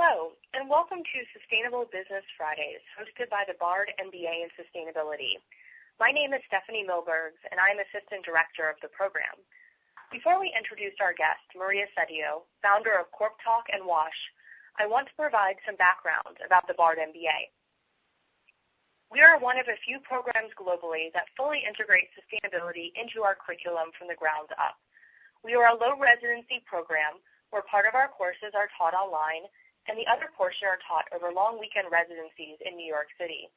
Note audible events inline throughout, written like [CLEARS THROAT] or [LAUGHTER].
Hello, and welcome to Sustainable Business Fridays, hosted by the Bard MBA in Sustainability. My name is Stephanie Milbergs, and I'm Assistant Director of the program. Before we introduce our guest, Maria Cedio, founder of Corp Talk and WASH, I want to provide some background about the Bard MBA. We are one of a few programs globally that fully integrate sustainability into our curriculum from the ground up. We are a low residency program where part of our courses are taught online and the other portion are taught over long weekend residencies in New York City.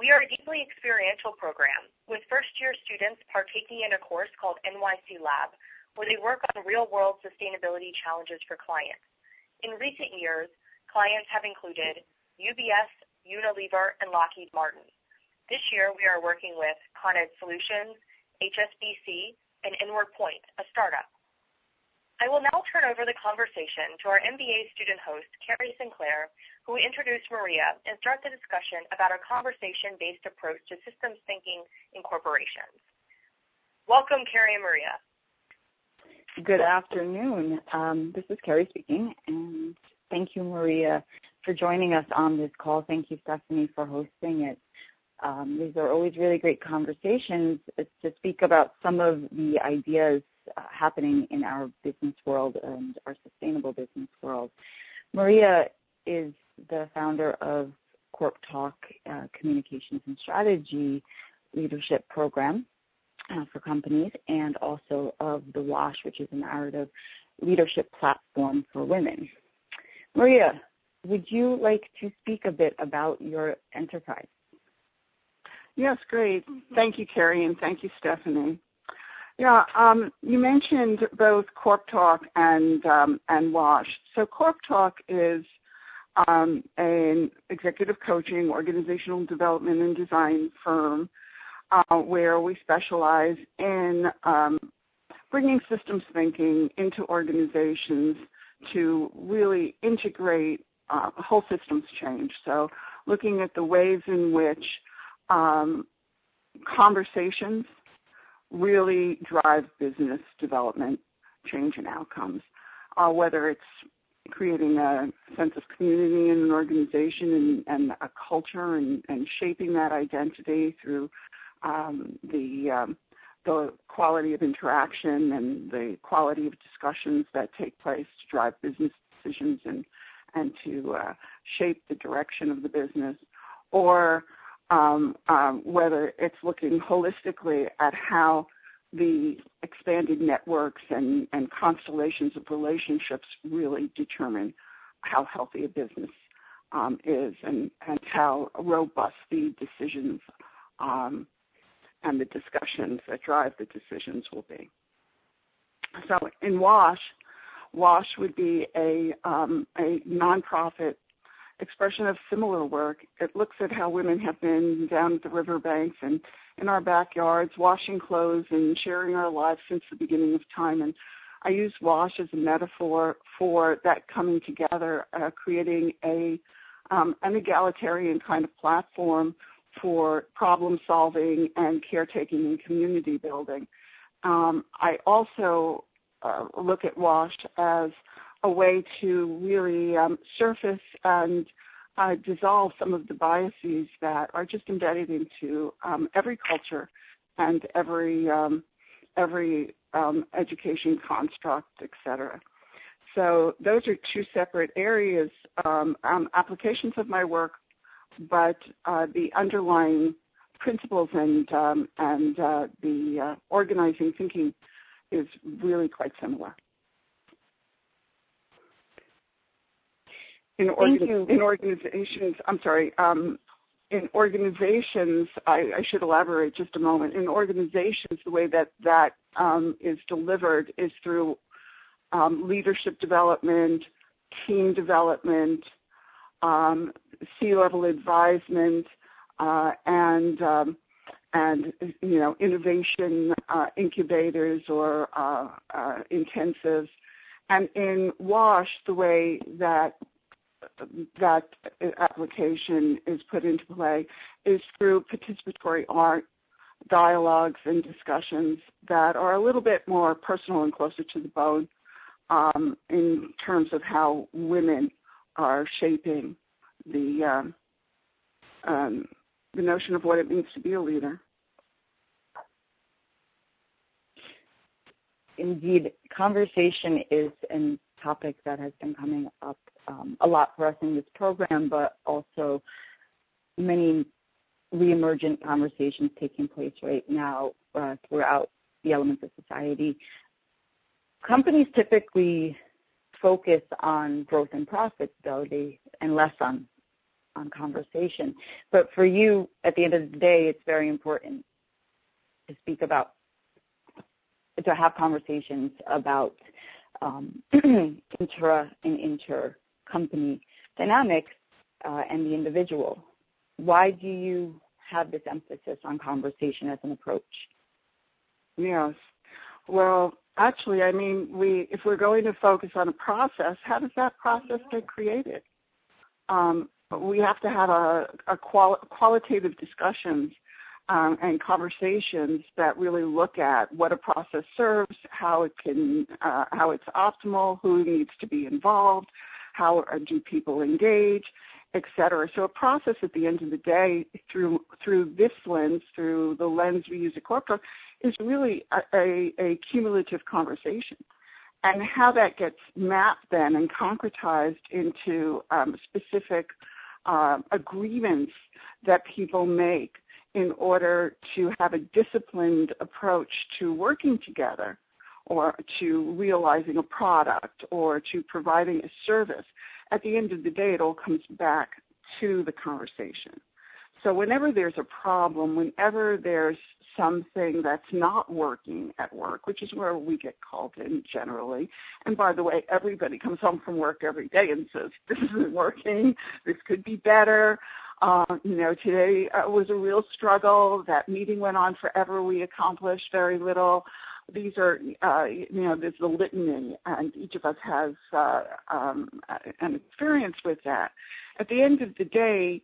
We are a deeply experiential program with first-year students partaking in a course called NYC Lab, where they work on real-world sustainability challenges for clients. In recent years, clients have included UBS, Unilever, and Lockheed Martin. This year, we are working with Con Ed Solutions, HSBC, and Inward Point, a startup. I will now turn over the conversation to our MBA student host, Carrie Sinclair, who will introduce Maria and start the discussion about our conversation-based approach to systems thinking in corporations. Welcome, Carrie and Maria. Good afternoon. Um, this is Carrie speaking, and thank you, Maria, for joining us on this call. Thank you, Stephanie, for hosting it. Um, these are always really great conversations to speak about some of the ideas happening in our business world and our sustainable business world. Maria is the founder of Corp Talk uh, Communications and Strategy Leadership Program uh, for companies, and also of the WASH, which is a narrative leadership platform for women. Maria, would you like to speak a bit about your enterprise? Yes, great. Thank you, Carrie, and thank you, Stephanie. Yeah, um, you mentioned both Corp Talk and um, and Wash. So Corp Talk is um, an executive coaching, organizational development, and design firm uh, where we specialize in bringing systems thinking into organizations to really integrate uh, whole systems change. So looking at the ways in which conversations really drive business development, change, and outcomes. Uh, whether it's creating a sense of community in an organization and, and a culture and, and, shaping that identity through um, the um, the quality of interaction and the quality of discussions that take place to drive business decisions and and to uh, shape the direction of the business, or um, um, whether it's looking holistically at how the expanded networks and, and constellations of relationships really determine how healthy a business um, is and, and how robust the decisions um, and the discussions that drive the decisions will be. So in WASH, WASH would be a, um, a nonprofit expression of similar work. It looks at how women have been down at the riverbanks and in our backyards, washing clothes and sharing our lives since the beginning of time. And I use wash as a metaphor for that coming together, uh, creating a um, an egalitarian kind of platform for problem solving and caretaking and community building. Um, I also uh, look at WASH as a way to really um, surface and uh, dissolve some of the biases that are just embedded into um, every culture and every um, every um, education construct, et cetera. So those are two separate areas, um, um, applications of my work, but uh, the underlying principles and um, and uh, the uh, organizing thinking is really quite similar. In, orga- in organizations, I'm sorry, um, in organizations, I, I, should elaborate just a moment. In organizations, the way that that um, is delivered is through um, leadership development, team development, um, C-level advisement, uh, and um, and you know innovation uh, incubators or uh, uh intensives. And in WASH, the way that that application is put into play is through participatory art, dialogues, and discussions that are a little bit more personal and closer to the bone um, in terms of how women are shaping the um, um, the notion of what it means to be a leader. Indeed, conversation is a topic that has been coming up um, a lot for us in this program, but also many reemergent conversations taking place right now uh, throughout the elements of society. Companies typically focus on growth and profits, though they and less on on conversation. But for you, at the end of the day, it's very important to speak about to have conversations about um, [CLEARS THROAT] intra and inter company dynamics uh, and the individual. Why do you have this emphasis on conversation as an approach? Yes. Well, actually, I mean, we if we're going to focus on a process, how does that process get created? Um, we have to have a, a quali- qualitative discussions um, and conversations that really look at what a process serves, how it can, uh, how it's optimal, who needs to be involved, how do people engage, et cetera. So a process at the end of the day, through through this lens, through the lens we use at Corp Talk, is really a, a, a cumulative conversation. And how that gets mapped then and concretized into um, specific uh, agreements that people make in order to have a disciplined approach to working together or to realizing a product or to providing a service. At the end of the day, it all comes back to the conversation. So whenever there's a problem, whenever there's something that's not working at work, which is where we get called in generally. And by the way, everybody comes home from work every day and says, [LAUGHS] this isn't working, this could be better. Uh, you know, today uh, was a real struggle. That meeting went on forever. We accomplished very little. These are, uh, you know, there's the litany, and each of us has uh, um, an experience with that. At the end of the day,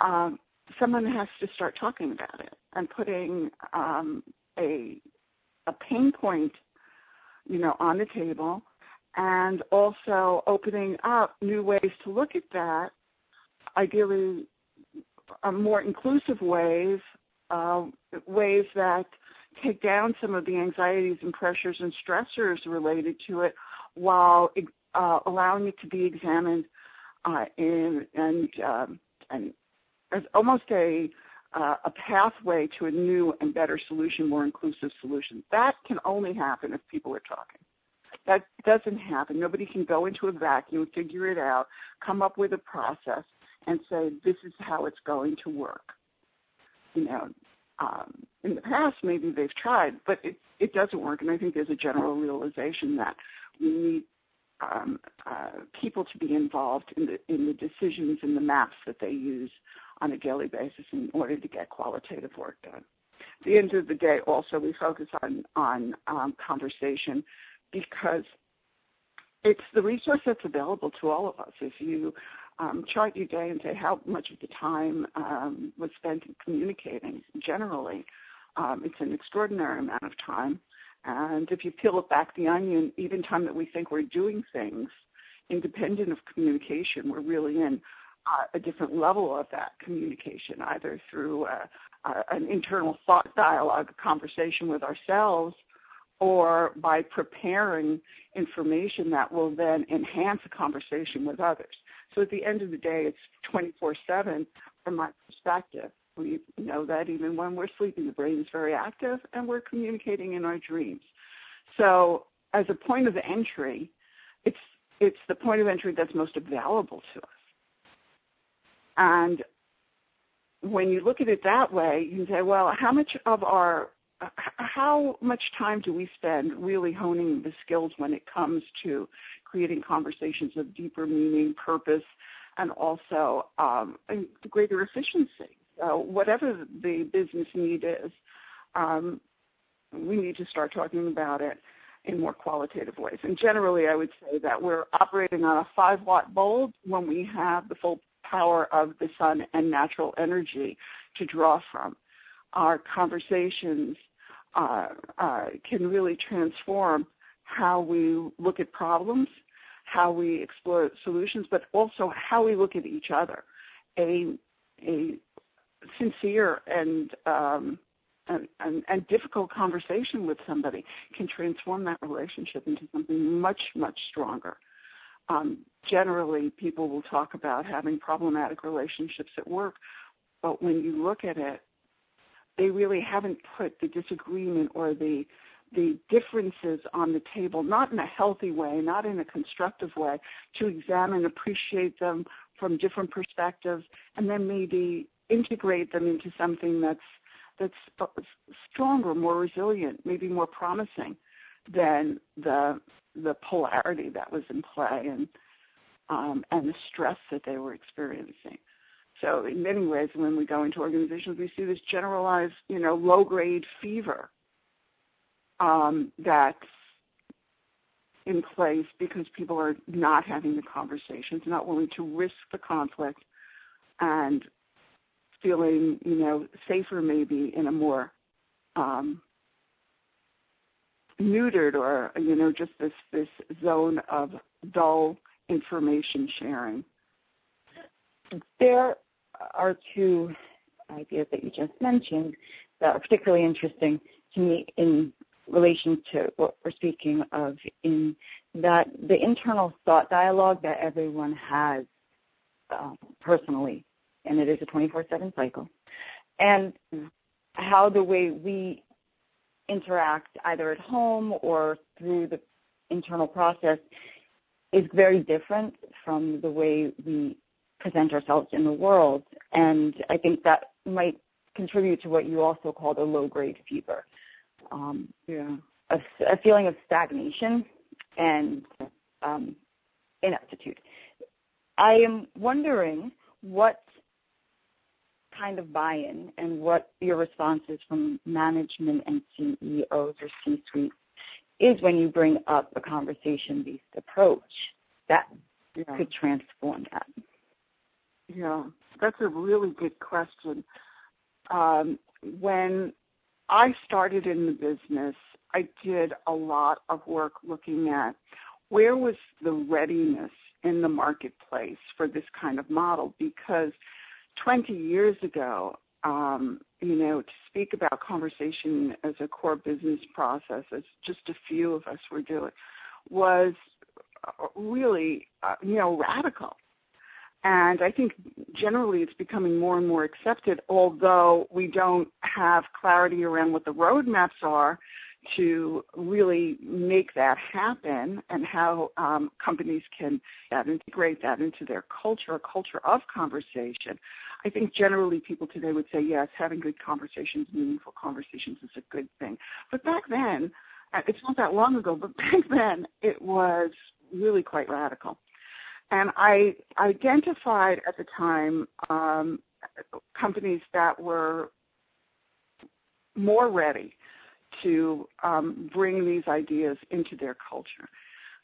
um, someone has to start talking about it and putting um, a a pain point, you know, on the table, and also opening up new ways to look at that. Ideally, uh, more inclusive ways, uh, ways that take down some of the anxieties and pressures and stressors related to it, while uh, allowing it to be examined uh, in, and um, and as almost a uh, a pathway to a new and better solution, more inclusive solution. That can only happen if people are talking. That doesn't happen. Nobody can go into a vacuum, figure it out, come up with a process, and say this is how it's going to work. You know, um, in the past maybe they've tried, but it it doesn't work. And I think there's a general realization that we need um, uh, people to be involved in the in the decisions and the maps that they use on a daily basis in order to get qualitative work done. At the end of the day, also we focus on on um, conversation because it's the resource that's available to all of us. If you chart your day and say how much of the time um, was spent in communicating, generally, um, it's an extraordinary amount of time. And if you peel it back the onion, even time that we think we're doing things independent of communication, we're really in uh, a different level of that communication, either through uh, uh, an internal thought dialogue, a conversation with ourselves, or by preparing information that will then enhance a conversation with others. So at the end of the day, it's 24 7 from my perspective. We know that even when we're sleeping, the brain is very active and we're communicating in our dreams. So as a point of entry, it's, it's the point of entry that's most available to us. And when you look at it that way, you can say, well, how much of our how much time do we spend really honing the skills when it comes to creating conversations of deeper meaning, purpose, and also um, greater efficiency? Whatever the business need is, um, we need to start talking about it in more qualitative ways. And generally, I would say that we're operating on a five watt bulb when we have the full power of the sun and natural energy to draw from. Our conversations uh, uh, can really transform how we look at problems, how we explore solutions, but also how we look at each other. A a sincere and um, and, and, and, difficult conversation with somebody can transform that relationship into something much, much stronger. Um, generally, people will talk about having problematic relationships at work, but when you look at it, they really haven't put the disagreement or the the differences on the table, not in a healthy way, not in a constructive way, to examine, appreciate them from different perspectives, and then maybe integrate them into something that's that's stronger, more resilient, maybe more promising than the the polarity that was in play and um, and the stress that they were experiencing. So in many ways, when we go into organizations, we see this generalized, you know, low-grade fever um, that's in place because people are not having the conversations, not willing to risk the conflict, and feeling, you know, safer maybe in a more um, neutered or you know just this this zone of dull information sharing. There are two ideas that you just mentioned that are particularly interesting to me in relation to what we're speaking of in that the internal thought dialogue that everyone has uh, personally, and it is a 24-7 cycle, and how the way we interact either at home or through the internal process is very different from the way we present ourselves in the world. And I think that might contribute to what you also called a low grade fever. Um, yeah. A, a, feeling of stagnation and um, ineptitude. I am wondering what kind of buy-in and what your response is from management and CEOs or C-suite is when you bring up a conversation-based approach that yeah. could transform that. Yeah, that's a really good question. Um, when I started in the business, I did a lot of work looking at where was the readiness in the marketplace for this kind of model because 20 years ago, um, you know, to speak about conversation as a core business process, as just a few of us were doing, was really, uh, you know, radical. And I think generally it's becoming more and more accepted, although we don't have clarity around what the roadmaps are to really make that happen and how um, companies can that integrate that into their culture, a culture of conversation. I think generally people today would say yes, having good conversations, meaningful conversations is a good thing. But back then, uh, it's not that long ago, but [LAUGHS] back then it was really quite radical. And I identified at the time um, companies that were more ready to um, bring these ideas into their culture.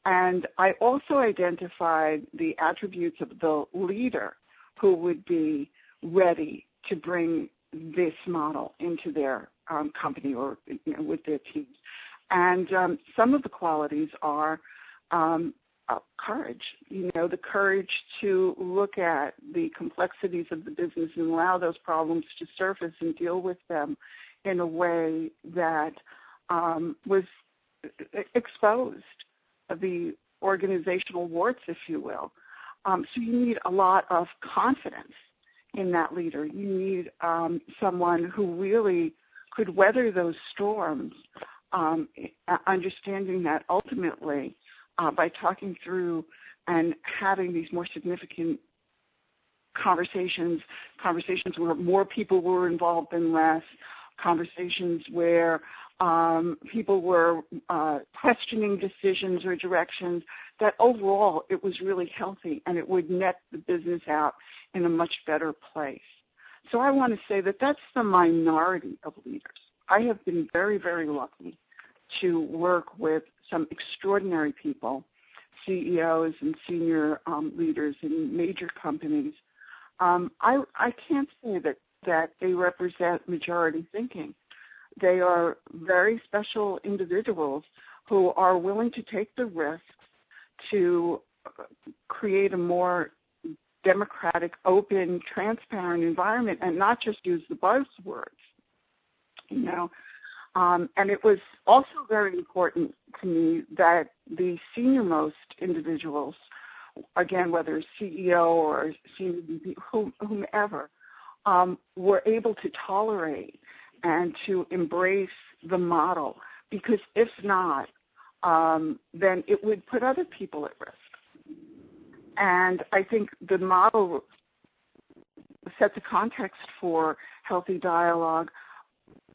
And I also identified the attributes of the leader who would be ready to bring this model into their um, company or you know, with their teams. And um, some of the qualities are um, courage, you know, the courage to look at the complexities of the business and allow those problems to surface and deal with them in a way that um, was exposed the organizational warts, if you will. Um, so you need a lot of confidence in that leader. You need um, someone who really could weather those storms, um, understanding that ultimately uh, by talking through and having these more significant conversations, conversations where more people were involved than less, conversations where um, people were uh, questioning decisions or directions, that overall it was really healthy and it would net the business out in a much better place. So I want to say that that's the minority of leaders. I have been very, very lucky to work with some extraordinary people, CEOs and senior um, leaders in major companies. Um, I, I can't say that, that they represent majority thinking. They are very special individuals who are willing to take the risks to create a more democratic, open, transparent environment and not just use the buzzwords. You know, um, and it was also very important to me that the senior most individuals, again, whether CEO or senior whomever, um, were able to tolerate and to embrace the model. Because if not, um, then it would put other people at risk. And I think the model sets a context for healthy dialogue,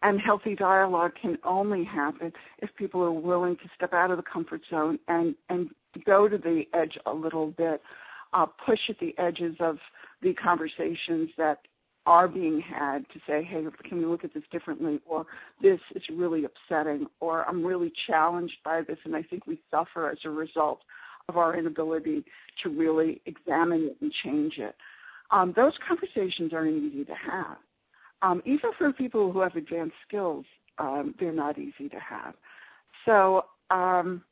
and healthy dialogue can only happen if people are willing to step out of the comfort zone and, and go to the edge a little bit, uh, push at the edges of the conversations that are being had to say, hey, can we look at this differently? Or this is really upsetting, or I'm really challenged by this and I think we suffer as a result of our inability to really examine it and change it. Um, those conversations aren't easy to have. Um, even for people who have advanced skills, um, they're not easy to have. So um,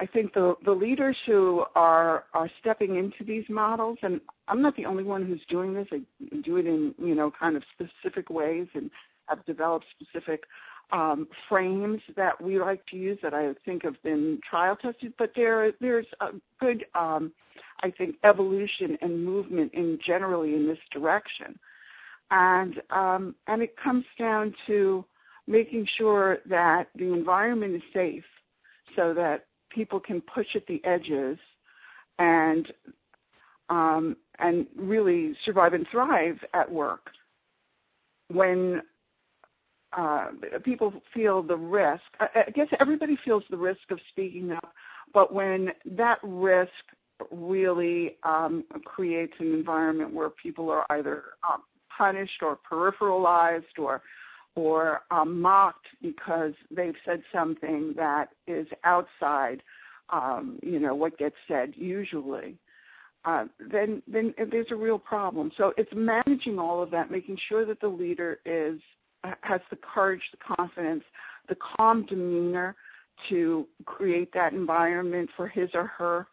I think the, the leaders who are, are stepping into these models, and I'm not the only one who's doing this. I do it in you know kind of specific ways and have developed specific um, frames that we like to use that I think have been trial tested, but there there's a good um, I think evolution and movement in generally in this direction, and um, and it comes down to making sure that the environment is safe, so that people can push at the edges, and um, and really survive and thrive at work when uh, people feel the risk. I, I guess everybody feels the risk of speaking up, but when that risk really um, creates an environment where people are either um, punished or peripheralized or or um, mocked because they've said something that is outside, um, you know, what gets said usually. Uh, then, then there's a real problem. So it's managing all of that, making sure that the leader is has the courage, the confidence, the calm demeanor to create that environment for his or her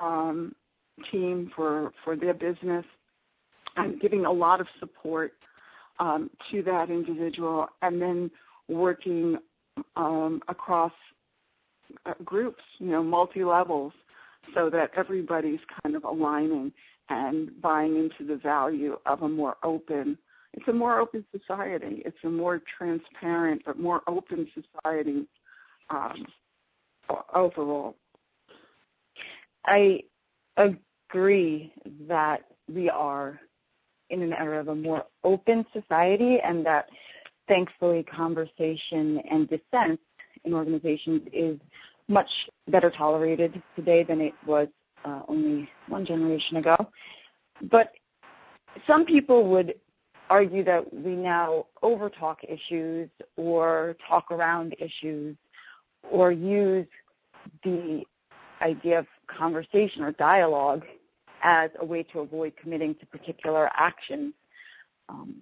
um, team, for, for their business, and giving a lot of support um, to that individual, and then working um, across uh, groups, you know, multi levels, so that everybody's kind of aligning and buying into the value of a more open it's a more open society. It's a more transparent but more open society um, overall. I agree that we are in an era of a more open society and that thankfully conversation and dissent in organizations is much better tolerated today than it was uh, only one generation ago. But some people would argue that we now overtalk issues or talk around issues or use the idea of conversation or dialogue as a way to avoid committing to particular actions. Um,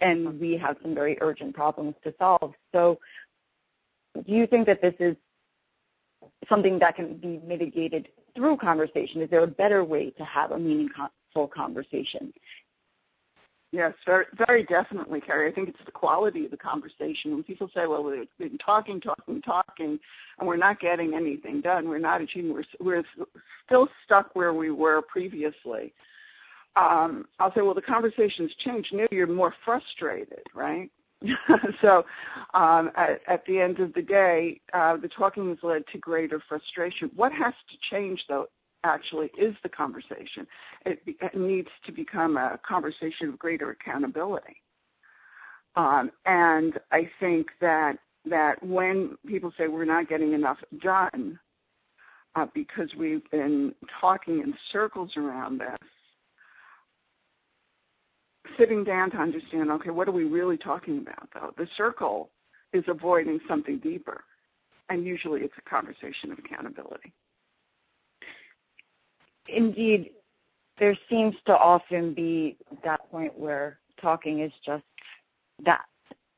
and we have some very urgent problems to solve. So, do you think that this is something that can be mitigated through conversation? Is there a better way to have a meaningful conversation? Yes, very, very definitely, Carrie. I think it's the quality of the conversation. When people say, "Well, we've been talking, talking, talking, and we're not getting anything done. We're not achieving. We're we're still stuck where we were previously." Um, I'll say, "Well, the conversation's changed. Now you're more frustrated, right?" [LAUGHS] so, um, at, at the end of the day, uh, the talking has led to greater frustration. What has to change, though, actually is the conversation. It, it needs to become a conversation of greater accountability. Um, and I think that that when people say we're not getting enough done uh, because we've been talking in circles around this, sitting down to understand, okay, what are we really talking about though? The circle is avoiding something deeper, and usually it's a conversation of accountability indeed, there seems to often be that point where talking is just that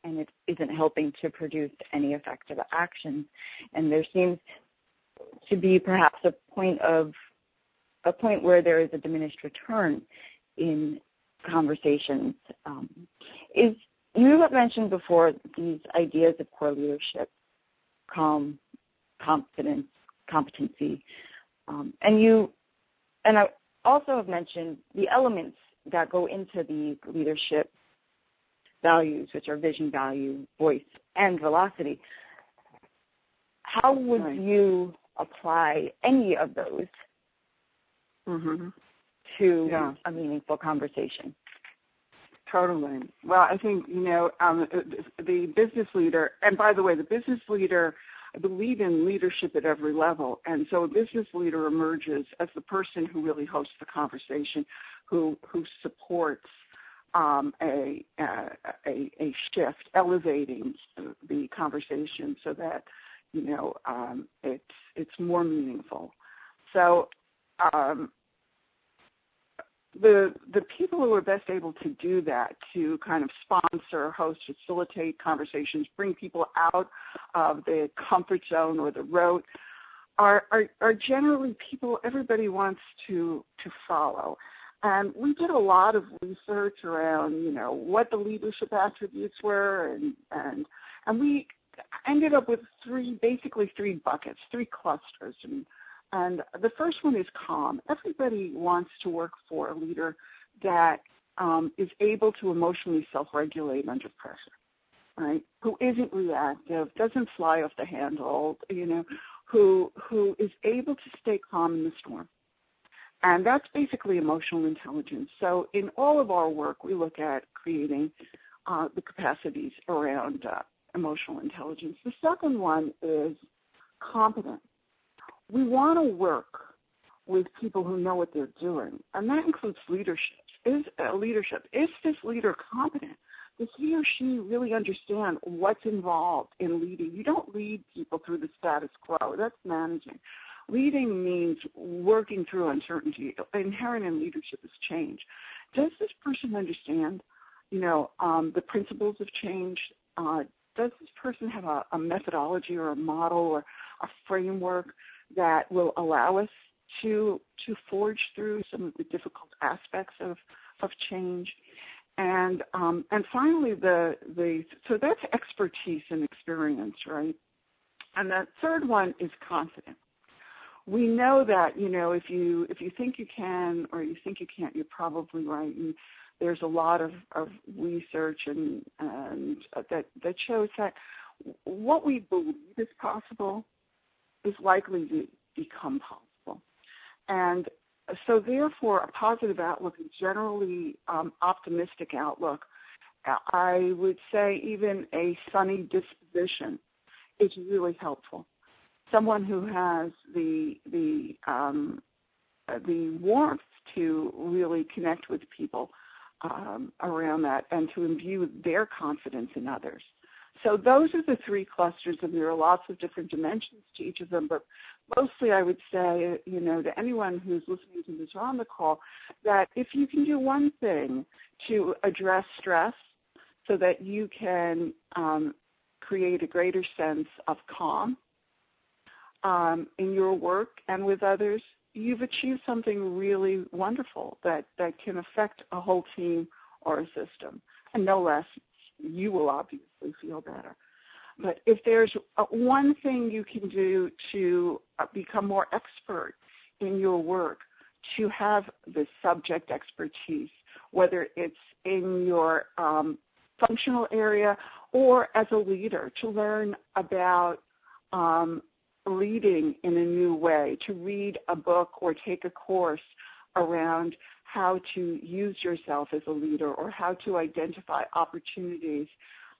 and it isn't helping to produce any effective action. And there seems to be perhaps a point of a point where there is a diminished return in conversations. Um, is you have mentioned before these ideas of core leadership, calm, confidence, competency, um, and you and I also have mentioned the elements that go into the leadership values, which are vision, value, voice, and velocity. How would right. you apply any of those mm-hmm. to yeah. a meaningful conversation? Totally. Well, I think, you know, um, the business leader, and by the way, the business leader, I believe in leadership at every level. And so a business leader emerges as the person who really hosts the conversation, who, who supports um, a, a, a shift, elevating the conversation so that you know um, it's it's more meaningful. So um, the the people who are best able to do that, to kind of sponsor, host, facilitate conversations, bring people out of the comfort zone or the rote, are are, are generally people everybody wants to to follow. And we did a lot of research around, you know, what the leadership attributes were, and and and we ended up with three, basically three buckets, three clusters. And and the first one is calm. Everybody wants to work for a leader that um, is able to emotionally self-regulate under pressure, right? Who isn't reactive, doesn't fly off the handle, you know, who who is able to stay calm in the storm. And that's basically emotional intelligence. So in all of our work, we look at creating uh, the capacities around uh, emotional intelligence. The second one is competent. We want to work with people who know what they're doing, and that includes leadership. Is uh, leadership? Is this leader competent? Does he or she really understand what's involved in leading? You don't lead people through the status quo. That's managing. Leading means working through uncertainty. Inherent in leadership is change. Does this person understand, you know, um, the principles of change? Uh, does this person have a, a methodology or a model or a framework that will allow us to to forge through some of the difficult aspects of of change? And um, and finally, the the so that's expertise and experience, right? And the third one is confidence we know that you know if you if you think you can or you think you can't, you're probably right. And there's a lot of, of research and and that that shows that what we believe is possible is likely to become possible. And so, therefore, a positive outlook, a generally um, optimistic outlook, I would say even a sunny disposition is really helpful someone who has the the um, the warmth to really connect with people um, around that and to imbue their confidence in others. So those are the three clusters, and there are lots of different dimensions to each of them. But mostly, I would say, you know, to anyone who's listening to this on the call, that if you can do one thing to address stress, so that you can um, create a greater sense of calm um, in your work and with others, you've achieved something really wonderful that, that can affect a whole team or a system. And no less, you will obviously feel better. But if there's one thing you can do to uh, become more expert in your work, to have the subject expertise, whether it's in your um, functional area or as a leader, to learn about um, reading in a new way, to read a book or take a course around how to use yourself as a leader or how to identify opportunities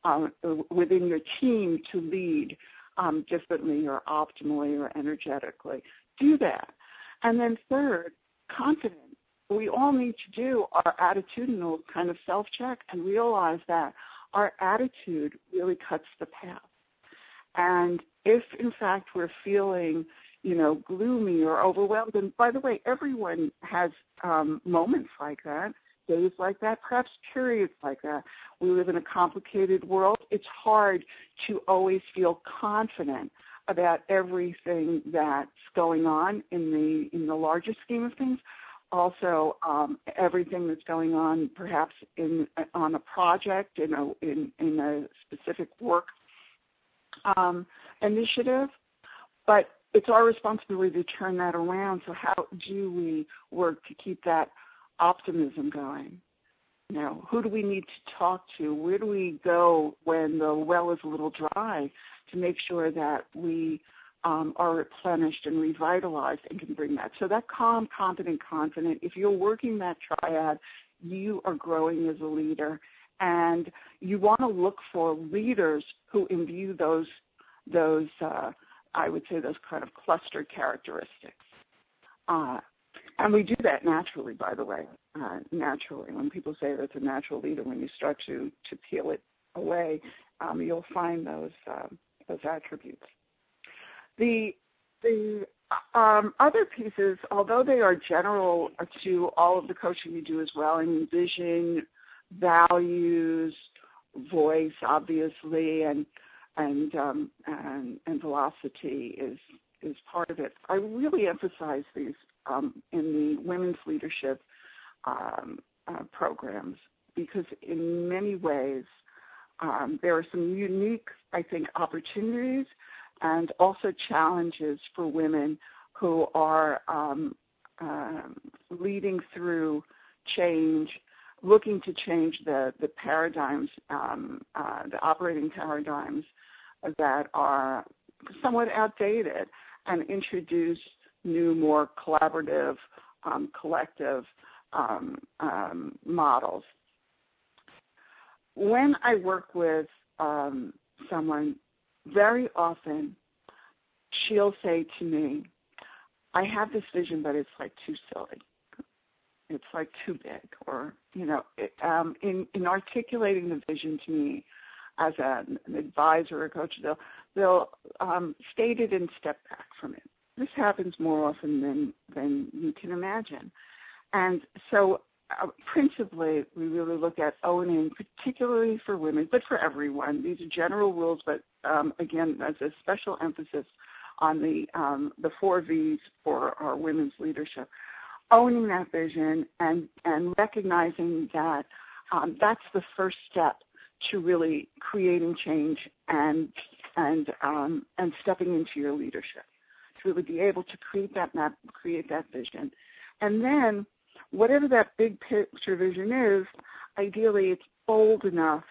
um, within your team to lead um, differently or optimally or energetically. Do that. And then third, confidence. We all need to do our attitudinal kind of self-check and realize that our attitude really cuts the path. And if in fact we're feeling, you know, gloomy or overwhelmed, and by the way, everyone has um, moments like that, days like that, perhaps periods like that. We live in a complicated world. It's hard to always feel confident about everything that's going on in the in the larger scheme of things. Also, um, everything that's going on, perhaps in on a project, in a in, in a specific work um, initiative, but it's our responsibility to turn that around. So how do we work to keep that optimism going? You know, who do we need to talk to? Where do we go when the well is a little dry to make sure that we um, are replenished and revitalized and can bring that. So that calm, confident, confident, if you're working that triad, you are growing as a leader. And you want to look for leaders who imbue those, those uh, I would say, those kind of clustered characteristics. Uh, and we do that naturally, by the way, uh, naturally. When people say that's a natural leader, when you start to, to peel it away, um, you'll find those, uh, those attributes. The the um, other pieces, although they are general to all of the coaching you do as well, mean vision, values, voice, obviously, and and um, and, velocity is is part of it. I really emphasize these um, in the women's leadership um, uh, programs because in many ways there are some unique, I think, opportunities and also challenges for women who are leading through change, looking to change the, the paradigms, uh, the operating paradigms that are somewhat outdated and introduce new, more collaborative, um, collective um, um, models. When I work with um, someone very often she'll say to me, I have this vision, but it's like too silly. It's like too big, or you know, it, um, in in articulating the vision to me as an advisor or coach, they'll they'll um, state it and step back from it. This happens more often than than you can imagine, and so uh, principally, we really look at owning, particularly for women, but for everyone. These are general rules, but um, again, there's a special emphasis on the um, the four V's for our women's leadership. Owning that vision and and recognizing that um, that's the first step to really creating change and and um, and stepping into your leadership to really be able to create that map, create that vision, and then whatever that big picture vision is, ideally it's bold enough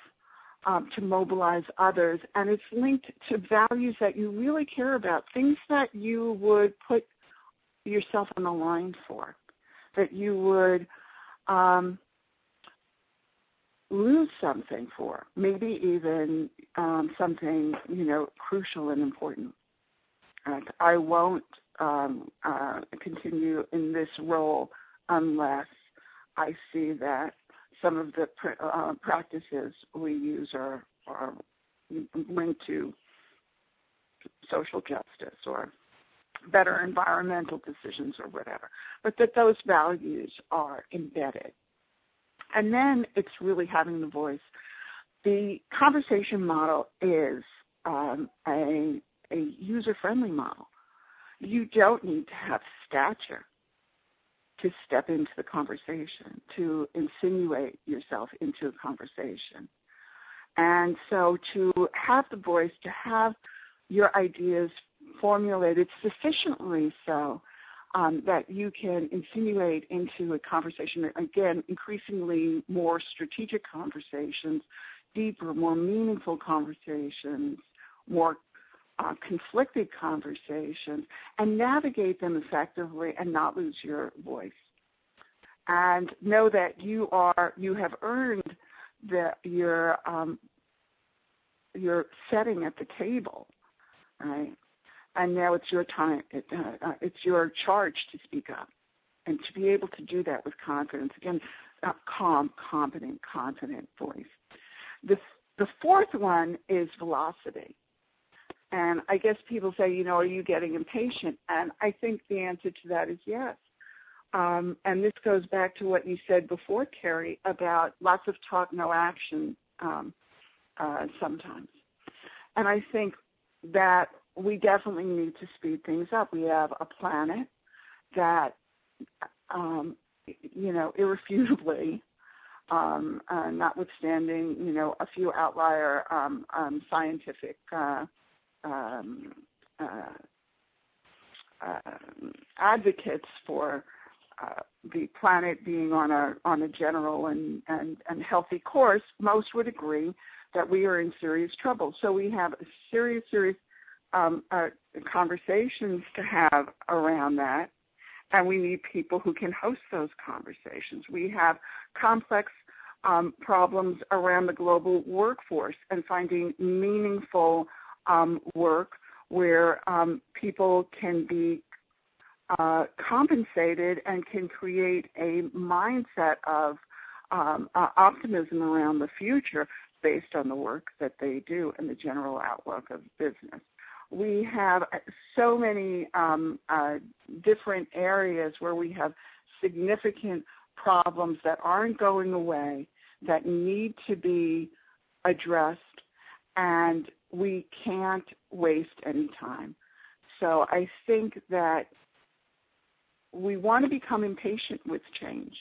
um, to mobilize others, and it's linked to values that you really care about, things that you would put yourself on the line for, that you would um, lose something for, maybe even um, something you know crucial and important. I won't um, uh, continue in this role unless I see that some of the uh, practices we use are, are linked to social justice or better environmental decisions or whatever, but that those values are embedded. And then it's really having the voice. The conversation model is um, a, a user friendly model. You don't need to have stature to step into the conversation, to insinuate yourself into a conversation. And so to have the voice, to have your ideas formulated sufficiently so um, that you can insinuate into a conversation, again, increasingly more strategic conversations, deeper, more meaningful conversations, more uh, conflicted conversations and navigate them effectively and not lose your voice. And know that you are you have earned the, your um, your setting at the table, right? And now it's your time. It, uh, uh, it's your charge to speak up, and to be able to do that with confidence. Again, calm, confident, confident voice. The the fourth one is velocity. And I guess people say, you know, are you getting impatient? And I think the answer to that is yes. Um, and this goes back to what you said before, Carrie, about lots of talk, no action um, uh, sometimes. And I think that we definitely need to speed things up. We have a planet that, um, you know, irrefutably, um, uh, notwithstanding, you know, a few outlier um, um, scientific uh, um, uh, uh, advocates for uh, the planet being on a on a general and, and, and healthy course, most would agree that we are in serious trouble. So we have a serious, serious um, uh, conversations to have around that, and we need people who can host those conversations. We have complex um, problems around the global workforce and finding meaningful um, work where um, people can be uh, compensated and can create a mindset of um, uh, optimism around the future based on the work that they do and the general outlook of business. We have so many um, uh, different areas where we have significant problems that aren't going away that need to be addressed, and we can't waste any time. So I think that we want to become impatient with change.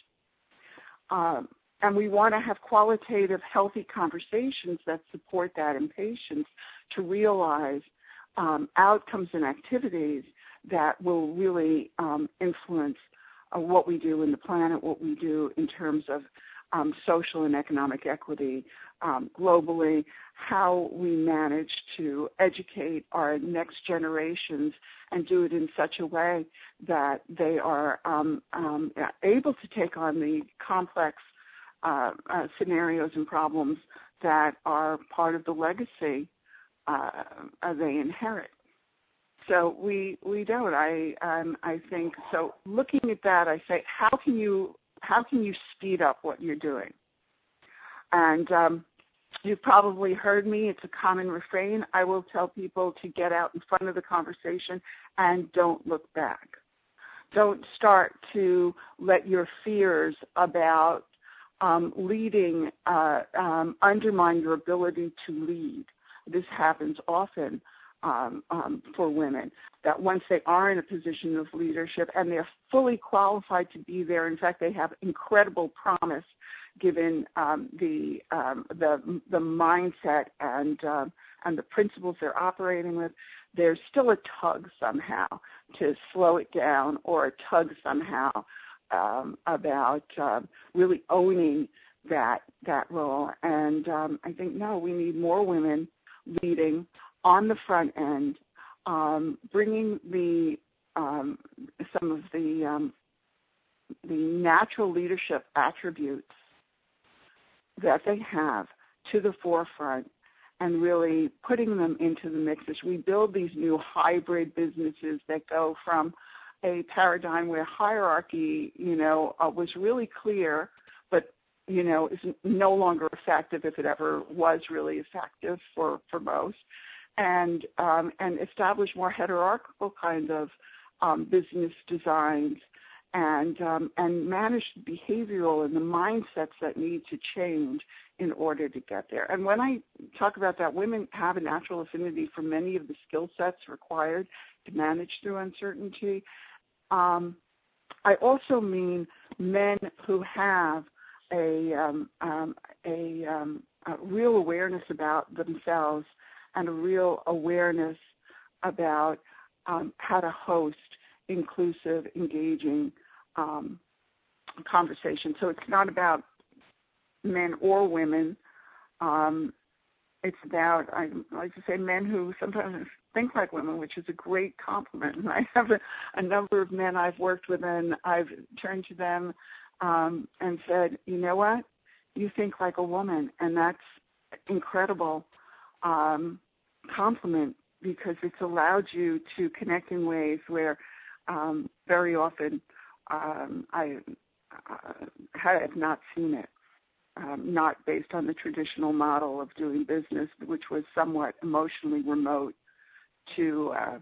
Um, and we want to have qualitative, healthy conversations that support that impatience to realize um, outcomes and activities that will really um, influence uh, what we do in the planet, what we do in terms of um, social and economic equity um, globally, how we manage to educate our next generations and do it in such a way that they are um, um, able to take on the complex uh, uh, scenarios and problems that are part of the legacy uh, they inherit. So we we don't. I um, I think so. Looking at that, I say, how can you how can you speed up what you're doing? And um, you've probably heard me. It's a common refrain. I will tell people to get out in front of the conversation and don't look back. Don't start to let your fears about um, leading uh, um, undermine your ability to lead. This happens often um, um, for women that once they are in a position of leadership and they're fully qualified to be there, in fact, they have incredible promise given um, the, um, the the mindset and um, and the principles they're operating with. There's still a tug somehow to slow it down, or a tug somehow um, about really owning that that role. And I think no, we need more women leading on the front end, um, bringing the um, some of the um, the natural leadership attributes that they have to the forefront and really putting them into the mix as we build these new hybrid businesses that go from a paradigm where hierarchy, you know, uh, was really clear, you know, is no longer effective if it ever was really effective for for most, and um, and establish more hierarchical kind of um, business designs and um, and manage the behavioral and the mindsets that need to change in order to get there. And when I talk about that, women have a natural affinity for many of the skill sets required to manage through uncertainty. Um, I also mean men who have a, um, um, a, um, a real awareness about themselves and a real awareness about um, how to host inclusive, engaging um, conversation. So it's not about men or women. Um, it's about I like to say men who sometimes think like women, which is a great compliment. And [LAUGHS] I have a, a number of men I've worked with, and I've turned to them um, and said, "You know what? You think like a woman, and that's incredible um, compliment because it's allowed you to connect in ways where um, very often um, I uh, have not seen it." um, not based on the traditional model of doing business, which was somewhat emotionally remote to uh,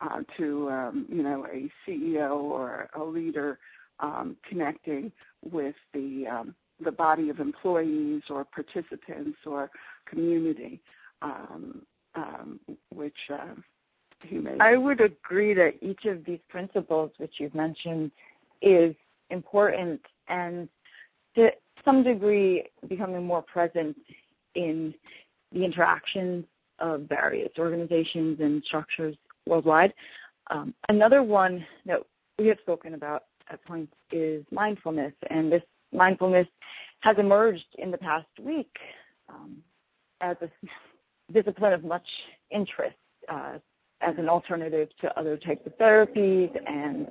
uh, to um, you know a CEO or a leader um, connecting with the um, the body of employees or participants or community, um, um, which uh, he made. I would agree that each of these principles, which you've mentioned, is important and to some degree becoming more present in the interactions of various organizations and structures worldwide. Um, another one that we have spoken about points is mindfulness, and this mindfulness has emerged in the past week um, as a discipline of much interest uh, as an alternative to other types of therapies and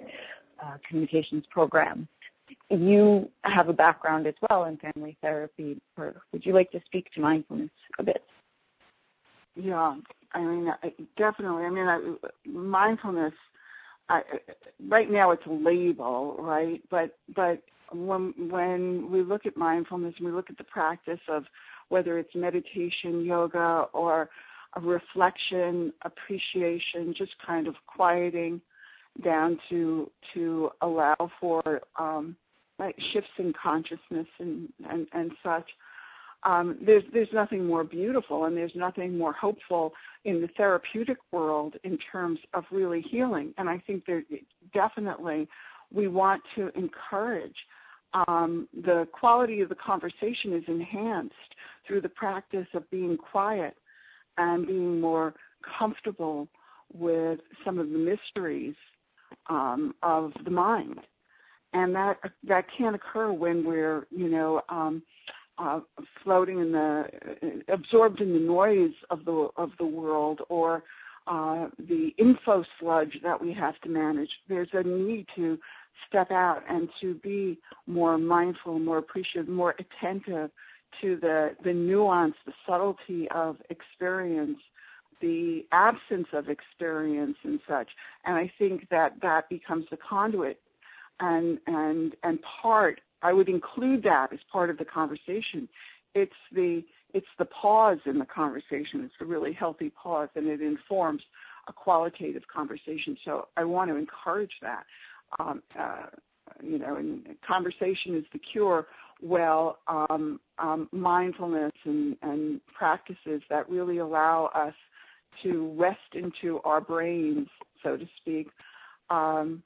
uh, communications programs. You have a background as well in family therapy. Or Would you like to speak to mindfulness a bit? Yeah, I mean, definitely. I mean, I, mindfulness. I, right now, it's a label, right? But but when when we look at mindfulness we look at the practice of whether it's meditation, yoga, or a reflection, appreciation, just kind of quieting down to to allow for um, like shifts in consciousness and and, and such. Um, there's there's nothing more beautiful and there's nothing more hopeful in the therapeutic world in terms of really healing. And I think there definitely we want to encourage um, the quality of the conversation is enhanced through the practice of being quiet and being more comfortable with some of the mysteries um, of the mind. And that that can occur when we're, you know, um, uh, floating in the absorbed in the noise of the of the world or uh, the info sludge that we have to manage. There's a need to step out and to be more mindful, more appreciative, more attentive to the, the nuance, the subtlety of experience, the absence of experience and such. And I think that that becomes the conduit and, and, and part, I would include that as part of the conversation. It's the, it's the pause in the conversation. It's a really healthy pause and it informs a qualitative conversation. So I want to encourage that. Um, uh, you know, and conversation is the cure well um, um, mindfulness and, and practices that really allow us to rest into our brains, so to speak, um,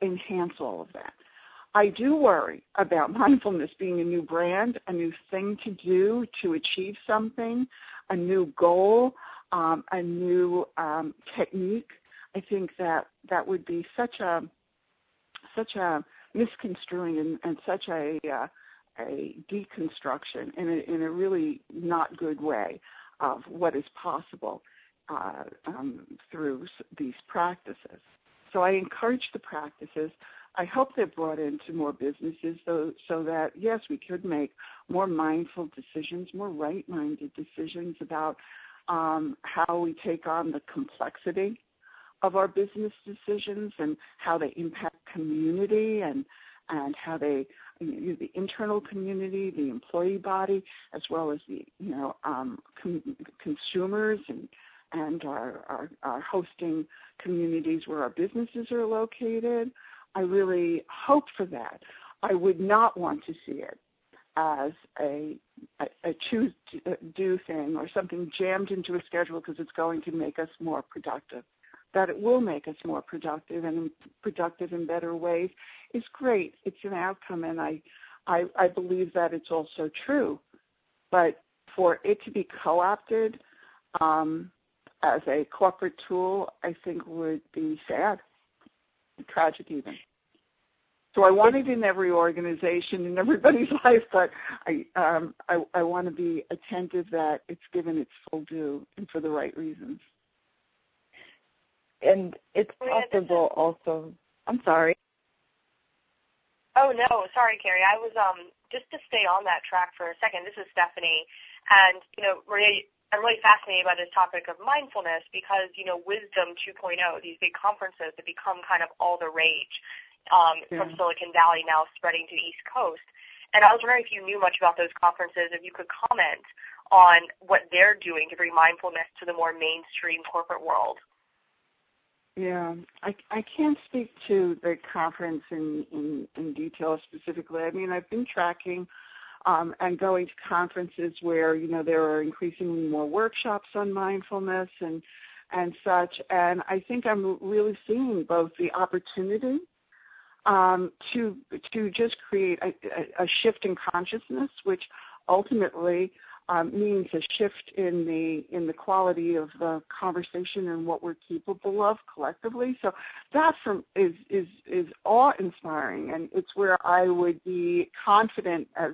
enhance all of that. I do worry about [LAUGHS] mindfulness being a new brand, a new thing to do to achieve something, a new goal, um, a new um, technique. I think that that would be such a such a misconstruing and, and such a uh, a deconstruction in a, in a really not good way of what is possible uh, um, through these practices. So I encourage the practices. I hope they're brought into more businesses so, so that, yes, we could make more mindful decisions, more right minded decisions about um, how we take on the complexity of our business decisions and how they impact community and, and how they you know, the internal community, the employee body, as well as the you know um, com- consumers and and our, our, our hosting communities where our businesses are located. I really hope for that. I would not want to see it as a, a, a choose to do thing or something jammed into a schedule because it's going to make us more productive that it will make us more productive and productive in better ways is great. It's an outcome, and I, I, I believe that it's also true. But for it to be co-opted um, as a corporate tool, I think would be sad, tragic even. So I want it in every organization in everybody's [LAUGHS] life, but I um, I, I want to be attentive that it's given its full due and for the right reasons and it's possible also. I'm sorry. Oh no, sorry, Carrie. I was um just to stay on that track for a second. This is Stephanie, and you know, Maria, I'm really fascinated by this topic of mindfulness because you know, Wisdom 2.0, these big conferences that become kind of all the rage um, yeah. from Silicon Valley now spreading to the East Coast. And I was wondering if you knew much about those conferences, if you could comment on what they're doing to bring mindfulness to the more mainstream corporate world. Yeah, I I can't speak to the conference in in, in detail specifically. I mean, I've been tracking um, and going to conferences where you know there are increasingly more workshops on mindfulness and and such. And I think I'm really seeing both the opportunity um, to to just create a, a, a shift in consciousness, which ultimately um, means a shift in the in the quality of the conversation and what we're capable of collectively. So that from is is is awe inspiring, and it's where I would be confident. As,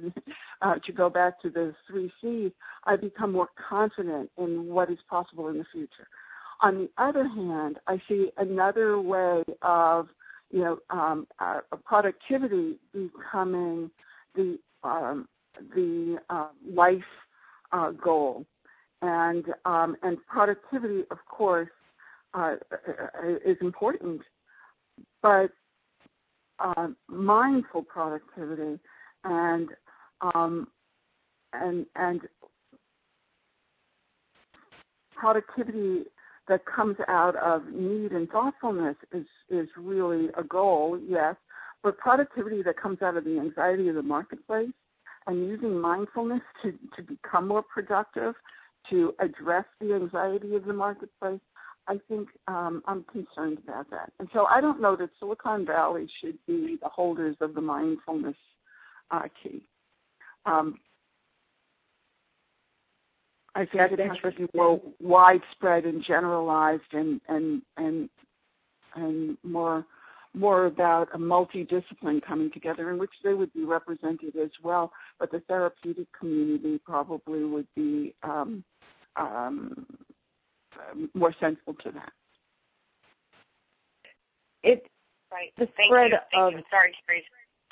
uh, to go back to the three C's, I become more confident in what is possible in the future. On the other hand, I see another way of you know, um, uh, productivity becoming the um, the uh, life uh, goal, and um, and productivity, of course, uh, is important, but uh, mindful productivity and um, and and productivity that comes out of need and thoughtfulness is is really a goal, yes, but productivity that comes out of the anxiety of the marketplace and using mindfulness to, to become more productive, to address the anxiety of the marketplace, I think um, I'm concerned about that. And so I don't know that Silicon Valley should be the holders of the mindfulness uh, key. Um, I think That's it has to be more widespread and generalized and and and and more more about a multidiscipline coming together in which they would be represented as well, but the therapeutic community probably would be um, um, more central to that. It right. The Thank spread you. Thank of you. sorry, Carrie,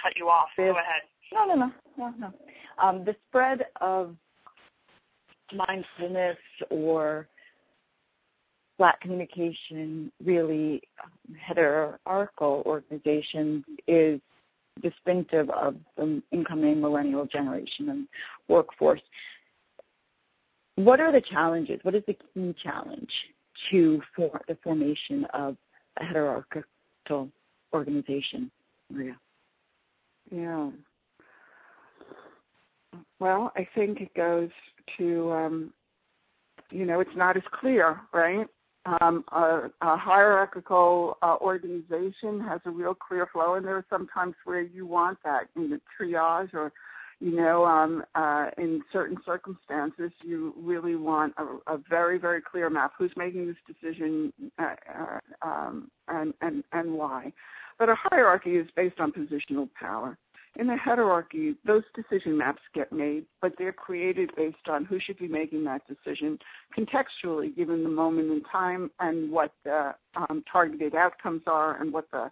cut you off. This, Go ahead. No, no, no, no, no. Um, the spread of mindfulness or flat communication really hierarchical organizations is distinctive of the incoming millennial generation and workforce. What are the challenges? What is the key challenge to for the formation of a hierarchical organization, Maria? Yeah. Well, I think it goes to, um, you know, it's not as clear, right? Um, a, a, hierarchical uh, organization has a real clear flow, and there are sometimes where you want that in the triage or you know, um, uh, in certain circumstances, you really want a, a, very, very clear map. Who's making this decision uh, uh, um, and, and, and why? But a hierarchy is based on positional power in a hierarchy, those decision maps get made, but they're created based on who should be making that decision contextually, given the moment in time and what the um, targeted outcomes are and what the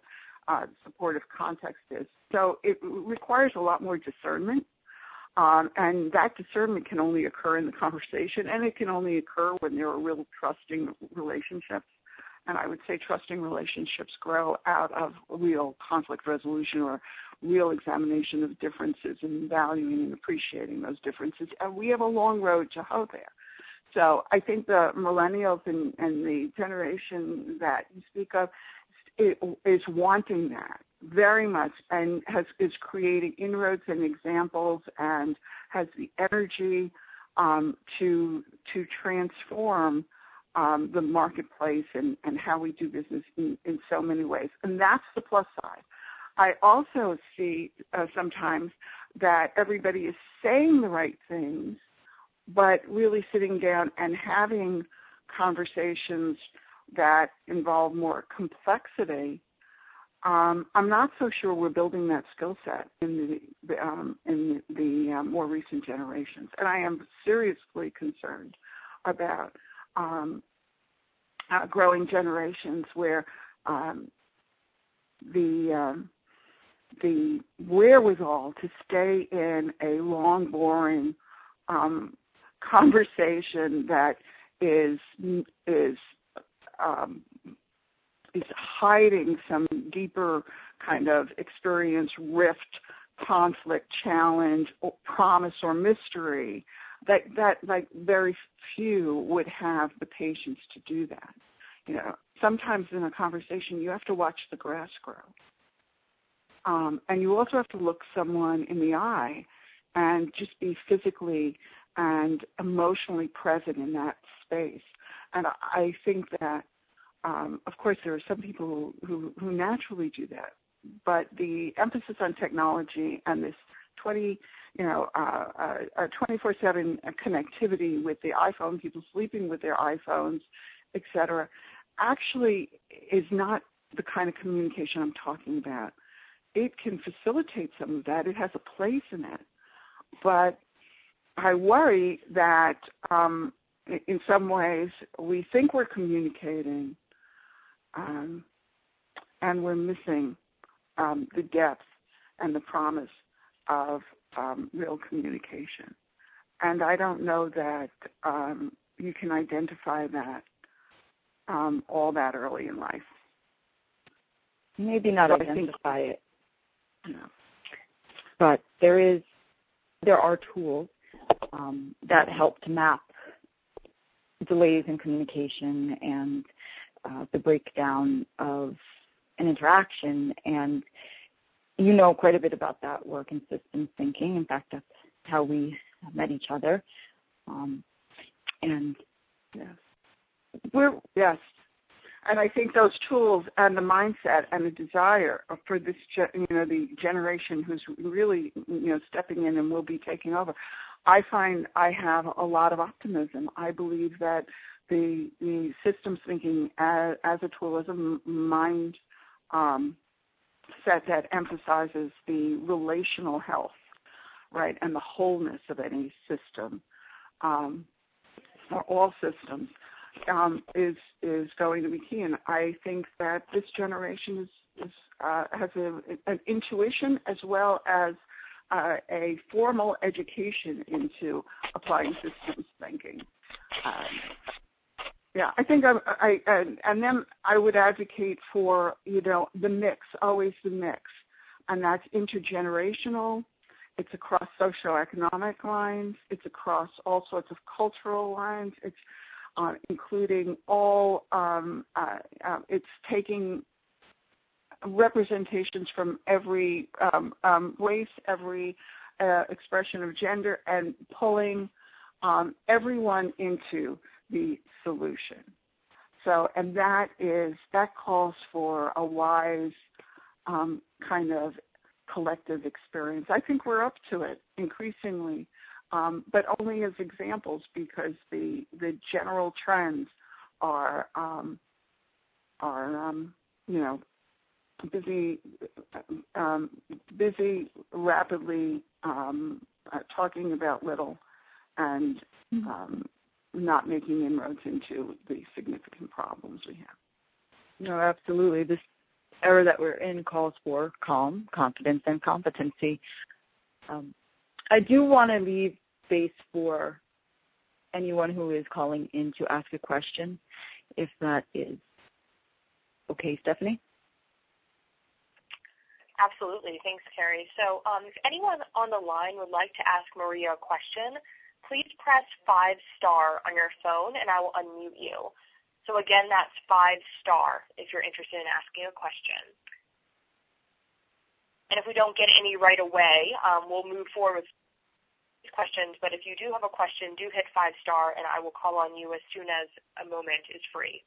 uh, supportive context is. So it requires a lot more discernment. Um, and that discernment can only occur in the conversation, and it can only occur when there are real trusting relationships. And I would say trusting relationships grow out of real conflict resolution or real examination of differences and valuing and appreciating those differences. And we have a long road to hoe there. So I think the millennials and, and the generation that you speak of is wanting that very much and has is creating inroads and examples and has the energy um, to to transform um, the marketplace and, and how we do business in, in so many ways. And that's the plus side. I also see uh, sometimes that everybody is saying the right things, but really sitting down and having conversations that involve more complexity. Um, I'm not so sure we're building that skill set in the um, in the uh, more recent generations, and I am seriously concerned about um, uh, growing generations where um, the um, the wherewithal to stay in a long, boring um, conversation that is is um, is hiding some deeper kind of experience, rift, conflict, challenge, or promise, or mystery. That that like very few would have the patience to do that. You know, sometimes in a conversation you have to watch the grass grow um, and you also have to look someone in the eye and just be physically and emotionally present in that space. and I think that, um, of course, there are some people who, who, naturally do that, but the emphasis on technology and this 20, you know, uh, uh, 24/7 connectivity with the iPhone, people sleeping with their iPhones, etc., actually is not the kind of communication I'm talking about. It can facilitate some of that. It has a place in it, but I worry that um, in some ways we think we're communicating, um, and we're missing um, the depth and the promise of um, real communication. And I don't know that um, you can identify that um, all that early in life. Maybe not so identify think, it, but there is there are tools um, that help to map delays in communication and uh, the breakdown of an interaction. And you know quite a bit about that work in systems thinking. In fact, that's how we met each other. Um, and yes, we're yes, and I think those tools and the mindset and the desire for this, you know, the generation who's really, you know, stepping in and will be taking over. I find I have a lot of optimism. I believe that the the systems thinking as, as a tool, as a mind um, set that emphasizes the relational health, right, and the wholeness of any system, um, or all systems, is is going to be key. And I think that this generation uh, has an intuition as well as uh, a formal education into applying systems thinking. Um, yeah, I think I, I and, and then I would advocate for you know the mix, always the mix, and that's intergenerational. It's across socioeconomic lines. It's across all sorts of cultural lines. Including all. Um, uh, uh, it's taking representations from every um, um, race, every uh, expression of gender, and pulling um, everyone into the solution. So, and that is that calls for a wise um, kind of collective experience. I think we're up to it increasingly, um, but only as examples because the the general trends are um, are um, you know busy um, busy rapidly um, uh, talking about little and mm-hmm. um, not making inroads into the significant problems we have. No, absolutely. This era that we're in calls for calm, confidence, and competency. Um, I do want to leave space for anyone who is calling in to ask a question, if that is okay, Stephanie. Absolutely. Thanks, Carrie. So um, if anyone on the line would like to ask Maria a question, please press 5 star on your phone and I will unmute you. So again, that's 5 star if you're interested in asking a question. And if we don't get any right away, um, we'll move forward with questions. But if you do have a question, do hit 5 star and I will call on you as soon as a moment is free.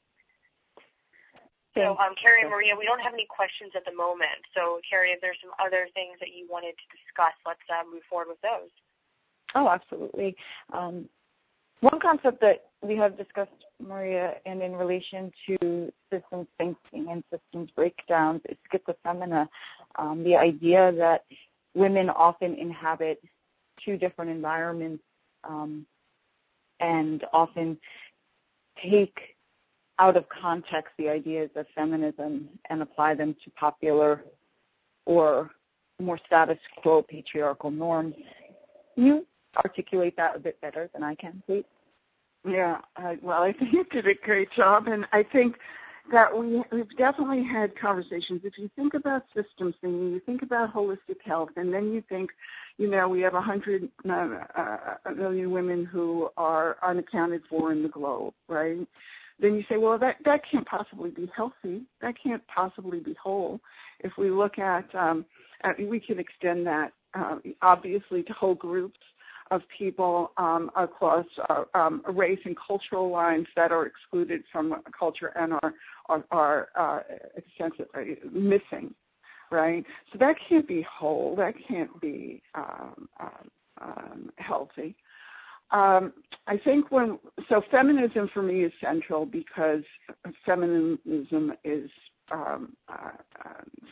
So, um, Carrie and Maria, we don't have any questions at the moment. So, Carrie, if there's some other things that you wanted to discuss, let's uh, move forward with those. Oh, absolutely. Um, one concept that we have discussed, Maria, and in relation to systems thinking and systems breakdowns is schizophrenia. Um, the idea that women often inhabit two different environments um, and often take out of context the ideas of feminism and apply them to popular or more status quo patriarchal norms. Can you articulate that a bit better than I can, please? Yeah, uh, well, I [LAUGHS] think you did a great job, and I think that we we've definitely had conversations. If you think about systems thinking, you think about holistic health, and then you think, you know, we have a hundred uh, uh, million women who are unaccounted for in the globe, right? Then you say, well, that that can't possibly be healthy. That can't possibly be whole. If we look at, um, at we can extend that uh, obviously to whole groups of people um, across uh, um, race and cultural lines that are excluded from culture and are are, are uh, extensively missing, right? So that can't be whole. That can't be um, um, um, healthy. Um, I think when so feminism for me is central because feminism is uh, uh,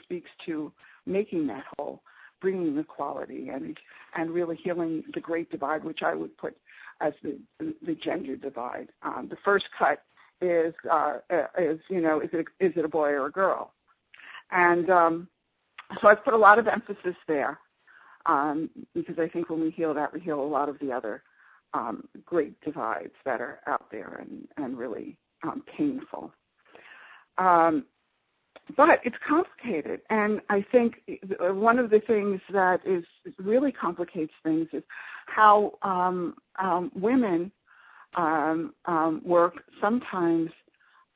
speaks to making that whole, bringing equality and and really healing the great divide, which I would put as the the gender divide. Um, the first cut is uh, is you know is it is it a boy or a girl, and um, so I've put a lot of emphasis there um, because I think when we heal that, we heal a lot of the other um, great divides that are out there and, and really um, painful. Um, but it's complicated, and I think one of the things that is really complicates things is how um, um, women um, um, work sometimes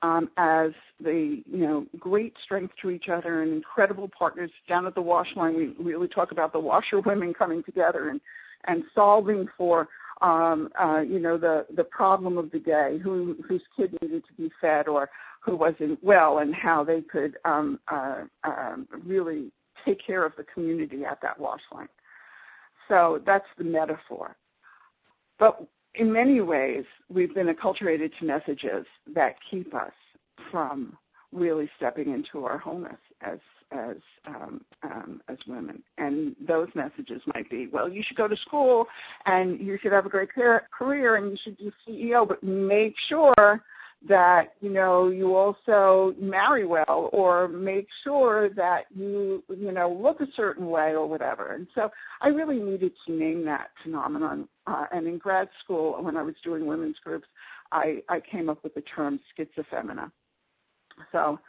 um, as the you know great strength to each other and incredible partners. Down at the wash line, we really talk about the washerwomen coming together and and solving for um, uh, you know the the problem of the day, who whose kid needed to be fed or who wasn't well, and how they could um, uh, uh, really take care of the community at that wash line. So that's the metaphor. But in many ways, we've been acculturated to messages that keep us from really stepping into our wholeness as as um, um, as women. And those messages might be, well, you should go to school and you should have a great career and you should be CEO, but make sure that you know you also marry well or make sure that you you know look a certain way or whatever. And so i really needed to name that phenomenon. Uh, and in grad school when i was doing women's groups i i came up with the term schizophrenia. So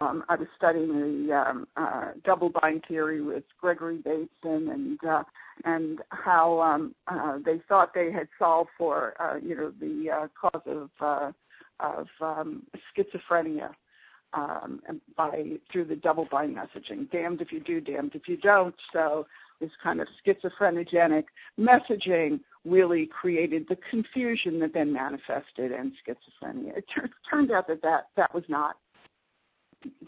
um, I was studying the um, uh, double bind theory with Gregory Bateson and uh, and how um, uh, they thought they had solved for uh, you know the uh, cause of uh, of um, schizophrenia um, by through the double bind messaging. Damned if you do, damned if you don't. So this kind of schizophrenogenic messaging really created the confusion that then manifested in schizophrenia. It t- turned out that, that that was not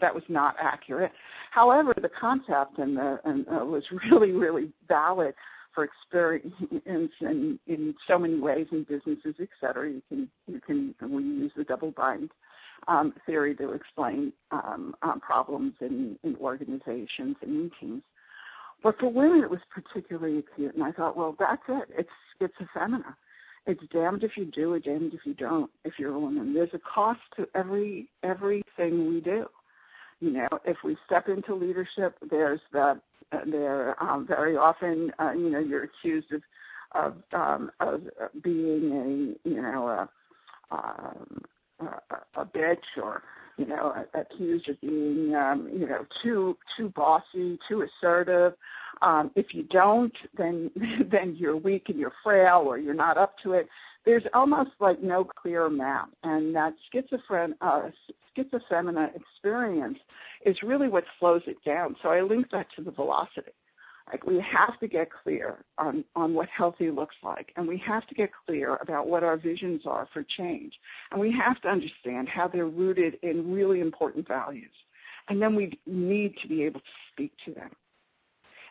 that was not accurate. However, the concept and the and uh, was [LAUGHS] really really valid for experience in, in so many ways in businesses, et cetera. You can, you can, we use the double bind um, theory to explain um, um, problems in, in organizations and in teams. But for women, it was particularly acute, and I thought, well, that's it. It's schizophrenia. It's damned if you do, or damned if you don't. If you're a woman, there's a cost to every everything we do. You know, if we step into leadership, there's the they're um, very often, uh, you know, you're accused of of, um, of being a, you know, a, um, a, a bitch or you know, accused of being, um, you know, too too bossy, too assertive. Um, if you don't, then [LAUGHS] then you're weak and you're frail, or you're not up to it. There's almost like no clear map, and that schizophren uh, schizophrenia experience is really what slows it down. So I link that to the velocity. Like we have to get clear on, on what healthy looks like, and we have to get clear about what our visions are for change. And we have to understand how they're rooted in really important values. And then we need to be able to speak to them.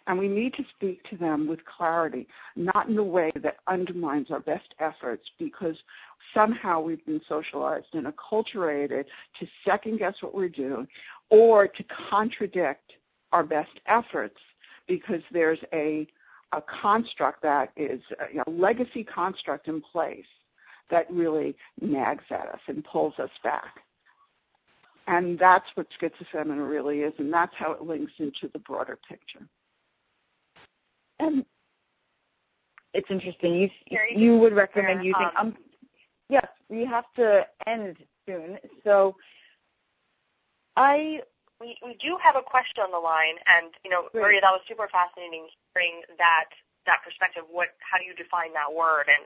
And we need to speak to them with clarity, not in a way that undermines our best efforts because somehow we've been socialized and acculturated to second guess what we're doing or to contradict our best efforts because there's a a construct that is a, a legacy construct in place that really nags at us and pulls us back. And that's what schizophrenia really is, and that's how it links into the broader picture. And it's interesting. You you would recommend using um, um yes, we have to end soon. So I we, we do have a question on the line, and you know, Great. Maria, that was super fascinating hearing that that perspective. What, how do you define that word? And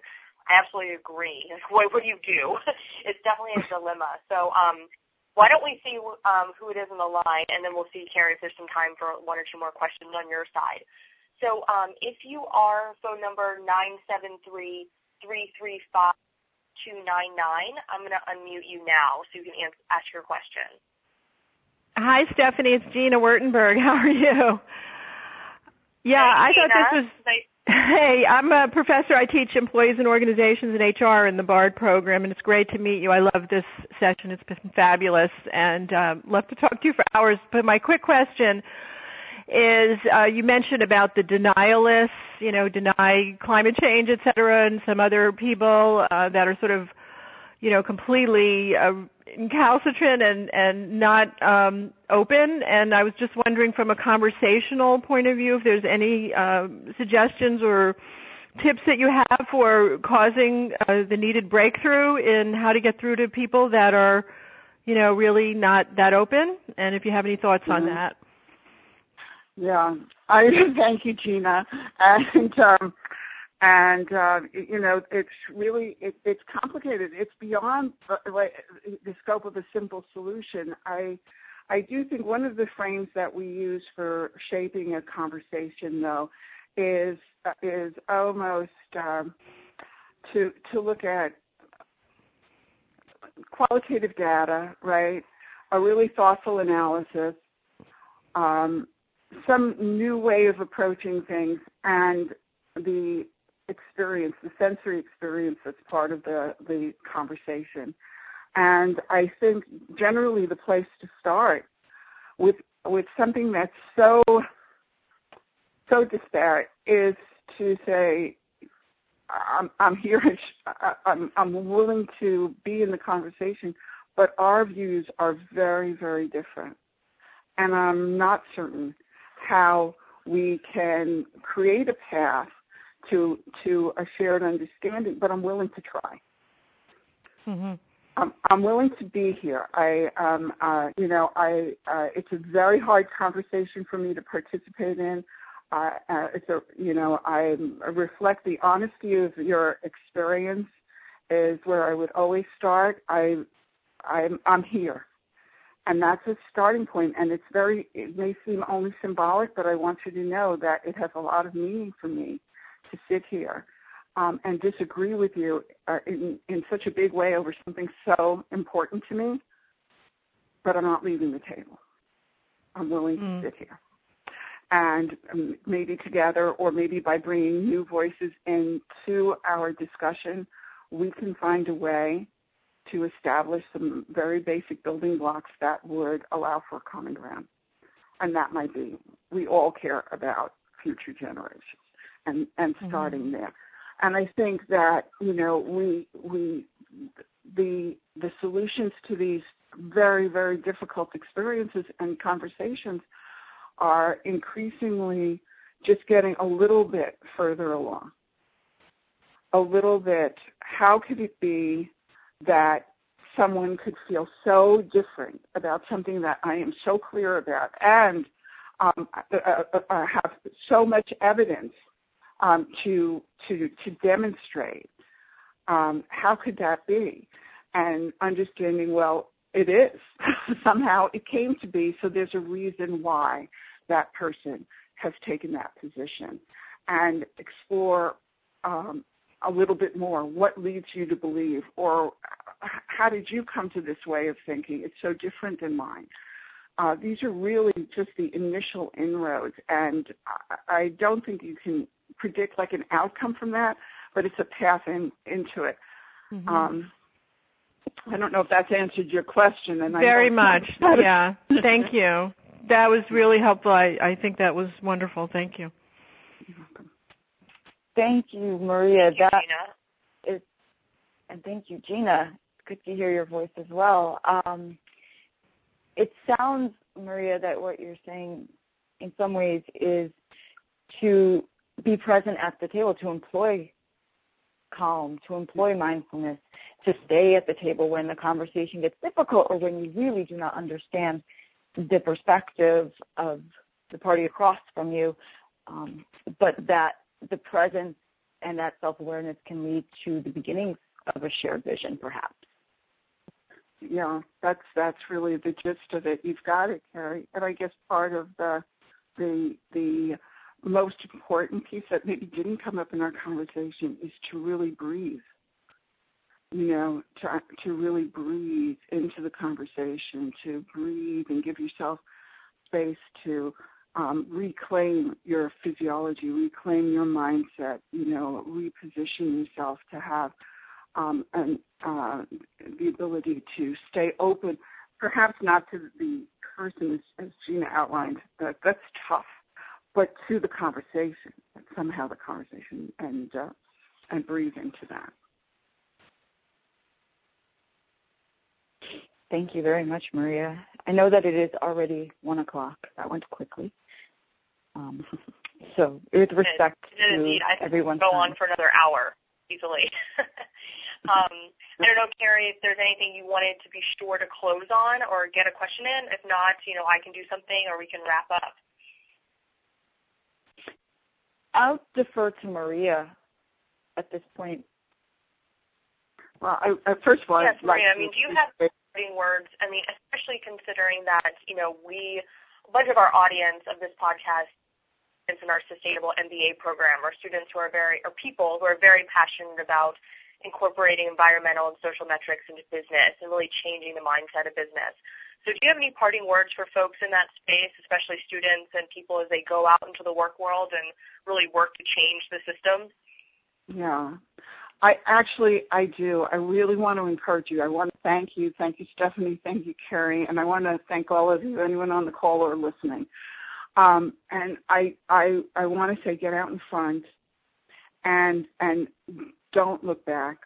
I absolutely agree. [LAUGHS] What would you do? [LAUGHS] it's definitely a dilemma. So, um, why don't we see um, who it is on the line, and then we'll see, Carrie, if there's some time for one or two more questions on your side. So um, if you are phone number 973 335 299, I'm going to unmute you now so you can ask your question. Hi, Stephanie. It's Gina Wurtenberg. [LAUGHS] How are you? Yeah, Hi, I thought this was. Hey, I'm a professor. I teach employees and organizations and HR in the BARD program, and it's great to meet you. I love this session. It's been fabulous, and um, love to talk to you for hours. But my quick question is, uh, you mentioned about the denialists, you know, deny climate change, et cetera, and some other people uh, that are sort of, you know, completely uh, recalcitrant and and not um, open. And I was just wondering, from a conversational point of view, if there's any uh, suggestions or tips that you have for causing uh, the needed breakthrough in how to get through to people that are, you know, really not that open. And if you have any thoughts mm-hmm. on that. Yeah, I [LAUGHS] thank you, Gina. And um, and uh, you know it's really it, it's complicated. It's beyond the, the scope of a simple solution. I I do think one of the frames that we use for shaping a conversation, though, is uh, is almost um, to to look at qualitative data, right? A really thoughtful analysis, um, some new way of approaching things, and the experience, the sensory experience that's part of the, the conversation. And I think generally the place to start with with something that's so so disparate is to say I'm, I'm here. [LAUGHS] I'm, I'm willing to be in the conversation, but our views are very, very different, and I'm not certain how we can create a path to to a shared understanding, but I'm willing to try. Mm-hmm. I'm, I'm willing to be here. I, um, uh, you know, I. Uh, it's a very hard conversation for me to participate in. Uh, uh, it's a, you know, I reflect the honesty of your experience is where I would always start. I, I'm, I'm here, and that's a starting. And it's very, it may seem only symbolic, but I want you to know that it has a lot of meaning for me to sit here um, and disagree with you uh, in, in such a big way over something so important to me, but I'm not leaving the table. I'm willing mm. to sit here. And um, maybe together, or maybe by bringing new voices into our discussion, we can find a way to establish some very basic building blocks that would allow for common ground. And that might be we all care about future generations and and mm-hmm. starting there. And I think that you know we we the the solutions to these very very difficult experiences and conversations are increasingly just getting a little bit further along. A little bit. How could it be that someone could feel so different about something that I am so clear about and um, uh, uh, have so much evidence um, to to to demonstrate. Um, how could that be? And understanding, well, it is [LAUGHS] somehow it came to be. So there's a reason why that person has taken that position, and explore um, a little bit more. What leads you to believe, or how did you come to this way of thinking? It's so different than mine. Uh, these are really just the initial inroads, and I, I don't think you can predict like an outcome from that, but it's a path in, into it. Mm-hmm. Um, I don't know if that's answered your question. And very much, yeah. [LAUGHS] Thank you. That was really helpful. I, I think that was wonderful. Thank you. Thank you, Maria. Thank you, is, and thank you, Gina. Good to hear your voice as well. Um, it sounds, Maria, that what you're saying in some ways is to be present at the table, to employ calm, to employ mindfulness, to stay at the table when the conversation gets difficult or when you really do not understand the perspective of the party across from you, um, but that the presence and that self-awareness can lead to the beginnings of a shared vision, perhaps. Yeah, that's that's really the gist of it. You've got it, Carrie. And I guess part of the the the most important piece that maybe didn't come up in our conversation is to really breathe. You know, to to really breathe into the conversation, to breathe and give yourself space to um, reclaim your physiology, reclaim your mindset. You know, reposition yourself to have um, an, uh, the ability to stay open. Perhaps not to the person as, Gina outlined. That, that's tough but to the conversation, somehow the conversation, and uh, and breathe into that. Thank you very much, Maria. I know that it is already one o'clock. That went quickly. Um, [LAUGHS] so, with respect it, it to. I everyone, go on for another hour easily. [LAUGHS] um, I don't know, Carrie, if there's anything you wanted to be sure to close on or get a question in. If not, you know, I can do something or we can wrap up. I'll defer to Maria at this point. Well, I, I, first of all, yes, I'd like Maria. I mean, do you have parting words? I mean, especially considering that you know we a bunch of our audience of this podcast in our sustainable MBA program are students who are very or people who are very passionate about incorporating environmental and social metrics into business and really changing the mindset of business. So do you have any parting words for folks in that space, especially students and people as they go out into the work world and really work to change the system? Yeah. I actually I do. I really want to encourage you. I want to thank you. Thank you, Stephanie. Thank you, Carrie. And I want to thank all of you, anyone on the call or listening. Um, and I I I want to say get out in front and and don't look back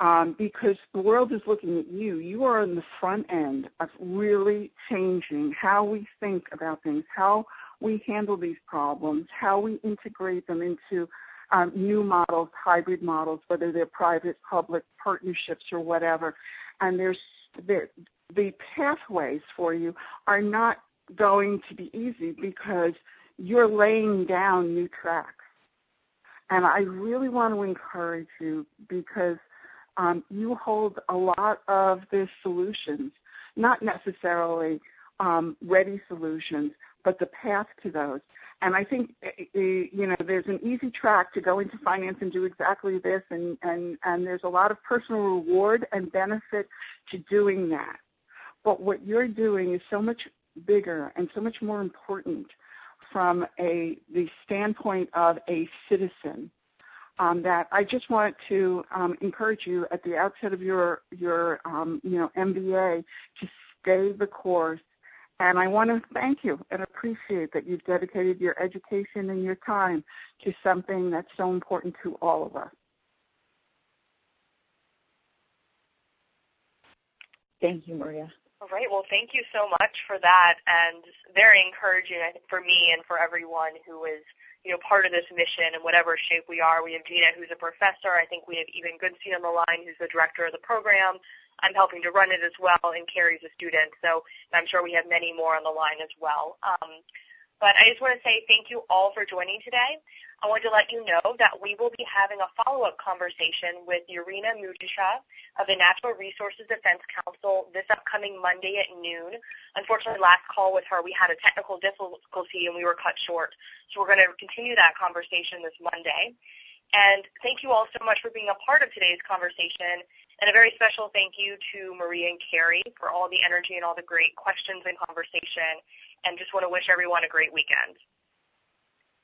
um, because the world is looking at you. You are on the front end of really changing how we think about things, how we handle these problems, how we integrate them into um, new models, hybrid models, whether they're private, public partnerships, or whatever. And there's there, the pathways for you are not going to be easy because you're laying down new tracks. And I really want to encourage you because um, you hold a lot of the solutions, not necessarily um, ready solutions, but the path to those. And I think eh, eh, you know there's an easy track to go into finance and do exactly this, and and and there's a lot of personal reward and benefit to doing that. But what you're doing is so much bigger and so much more important from a the standpoint of a citizen um, that I just want to um, encourage you at the outset of your your um, you know MBA to stay the course. And I want to thank you and appreciate that you've dedicated your education and your time to something that's so important to all of us. Thank you, Maria. All right. Well, thank you so much for that, and very encouraging, I think, for me and for everyone who is you know, part of this mission in whatever shape we are. We have Gina, who's a professor. I think we have Eban Goodstein on the line, who's the director of the program. I'm helping to run it as well, and Carrie's a student. So I'm sure we have many more on the line as well. Um, but I just want to say thank you all for joining today. I wanted to let you know that we will be having a follow-up conversation with Irina Mujisha of the Natural Resources Defense Council this upcoming Monday at noon. Unfortunately, last call with her, we had a technical difficulty and we were cut short. So we're going to continue that conversation this Monday. And thank you all so much for being a part of today's conversation. And a very special thank you to Maria and Carrie for all the energy and all the great questions and conversation and just want to wish everyone a great weekend.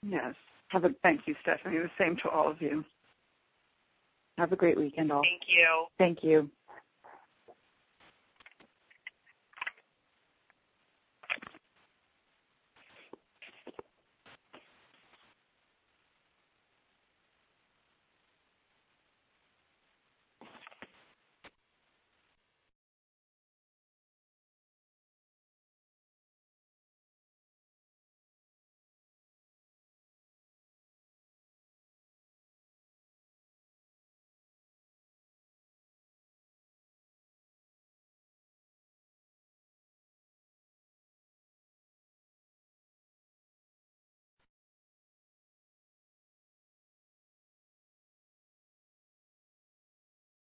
Yes. Have a thank you, Stephanie. The same to all of you. Have a great weekend all. Thank you. Thank you.